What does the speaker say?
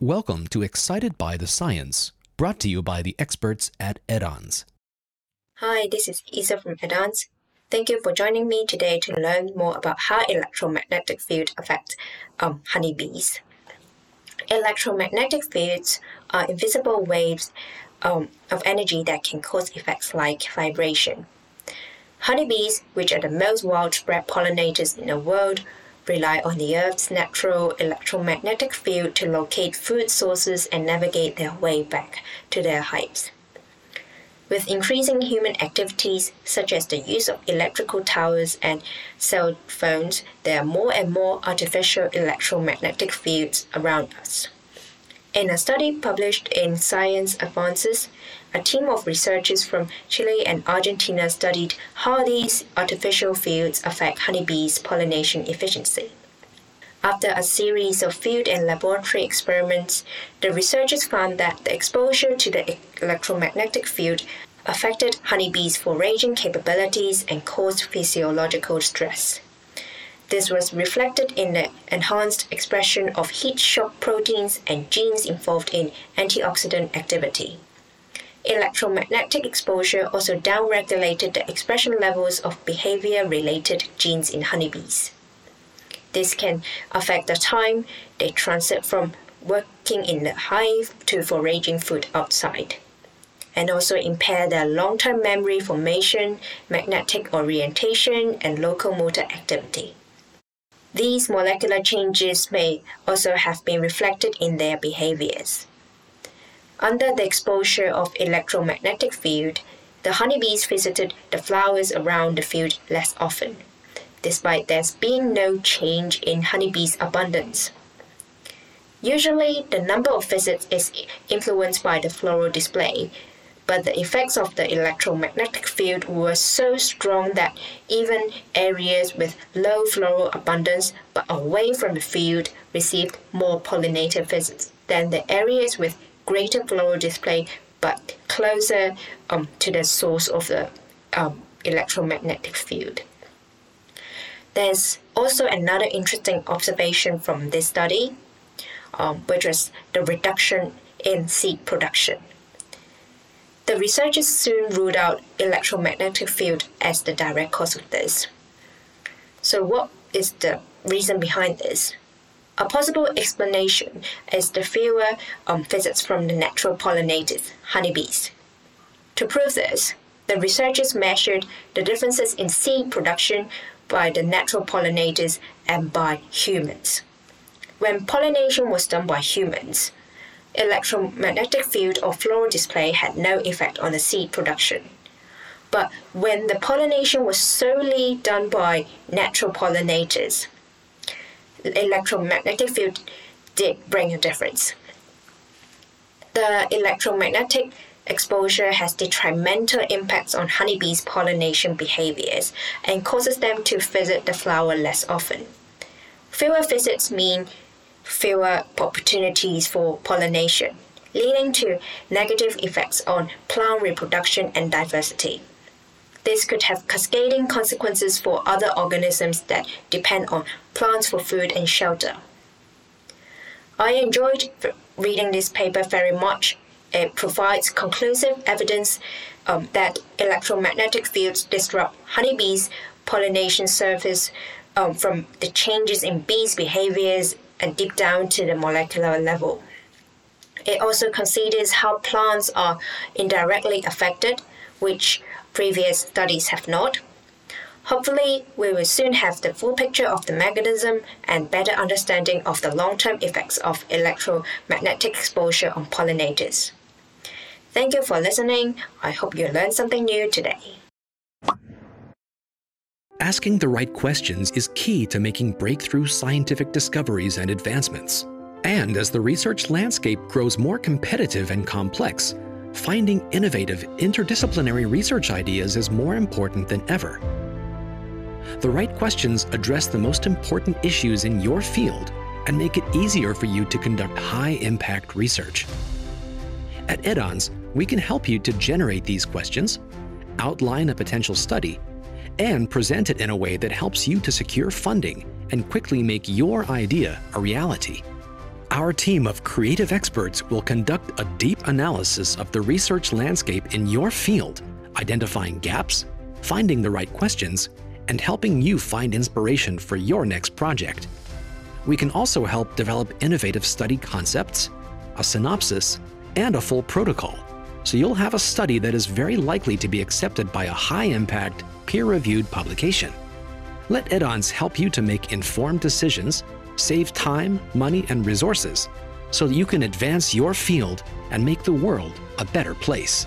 Welcome to Excited by the Science, brought to you by the experts at Edanz. Hi, this is Isa from Edanz. Thank you for joining me today to learn more about how electromagnetic field affect um, honeybees. Electromagnetic fields are invisible waves um, of energy that can cause effects like vibration. Honeybees, which are the most widespread pollinators in the world, rely on the Earth's natural electromagnetic field to locate food sources and navigate their way back to their hives. With increasing human activities, such as the use of electrical towers and cell phones, there are more and more artificial electromagnetic fields around us. In a study published in Science Advances, a team of researchers from Chile and Argentina studied how these artificial fields affect honeybees' pollination efficiency. After a series of field and laboratory experiments, the researchers found that the exposure to the electromagnetic field affected honeybees' foraging capabilities and caused physiological stress. This was reflected in the enhanced expression of heat shock proteins and genes involved in antioxidant activity. Electromagnetic exposure also downregulated the expression levels of behavior related genes in honeybees. This can affect the time they transit from working in the hive to foraging food outside, and also impair their long term memory formation, magnetic orientation, and locomotor activity. These molecular changes may also have been reflected in their behaviors. Under the exposure of electromagnetic field, the honeybees visited the flowers around the field less often, despite there being no change in honeybees' abundance. Usually, the number of visits is influenced by the floral display, but the effects of the electromagnetic field were so strong that even areas with low floral abundance but away from the field received more pollinator visits than the areas with greater floral display but closer um, to the source of the um, electromagnetic field. There's also another interesting observation from this study, um, which was the reduction in seed production. The researchers soon ruled out electromagnetic field as the direct cause of this. So, what is the reason behind this? A possible explanation is the fewer um, visits from the natural pollinators, honeybees. To prove this, the researchers measured the differences in seed production by the natural pollinators and by humans. When pollination was done by humans, electromagnetic field or floral display had no effect on the seed production. But when the pollination was solely done by natural pollinators, electromagnetic field did bring a difference. The electromagnetic exposure has detrimental impacts on honeybees' pollination behaviors and causes them to visit the flower less often. Fewer visits mean fewer opportunities for pollination, leading to negative effects on plant reproduction and diversity. This could have cascading consequences for other organisms that depend on plants for food and shelter. I enjoyed reading this paper very much. It provides conclusive evidence um, that electromagnetic fields disrupt honeybees' pollination surface um, from the changes in bees' behaviors and deep down to the molecular level. It also considers how plants are indirectly affected, which previous studies have not. Hopefully, we will soon have the full picture of the mechanism and better understanding of the long term effects of electromagnetic exposure on pollinators. Thank you for listening. I hope you learned something new today. Asking the right questions is key to making breakthrough scientific discoveries and advancements. And as the research landscape grows more competitive and complex, finding innovative, interdisciplinary research ideas is more important than ever. The right questions address the most important issues in your field and make it easier for you to conduct high impact research. At Edanz, we can help you to generate these questions, outline a potential study, and present it in a way that helps you to secure funding and quickly make your idea a reality. Our team of creative experts will conduct a deep analysis of the research landscape in your field, identifying gaps, finding the right questions, and helping you find inspiration for your next project. We can also help develop innovative study concepts, a synopsis, and a full protocol, so you'll have a study that is very likely to be accepted by a high-impact, peer-reviewed publication. Let Edanz help you to make informed decisions, save time, money, and resources, so that you can advance your field and make the world a better place.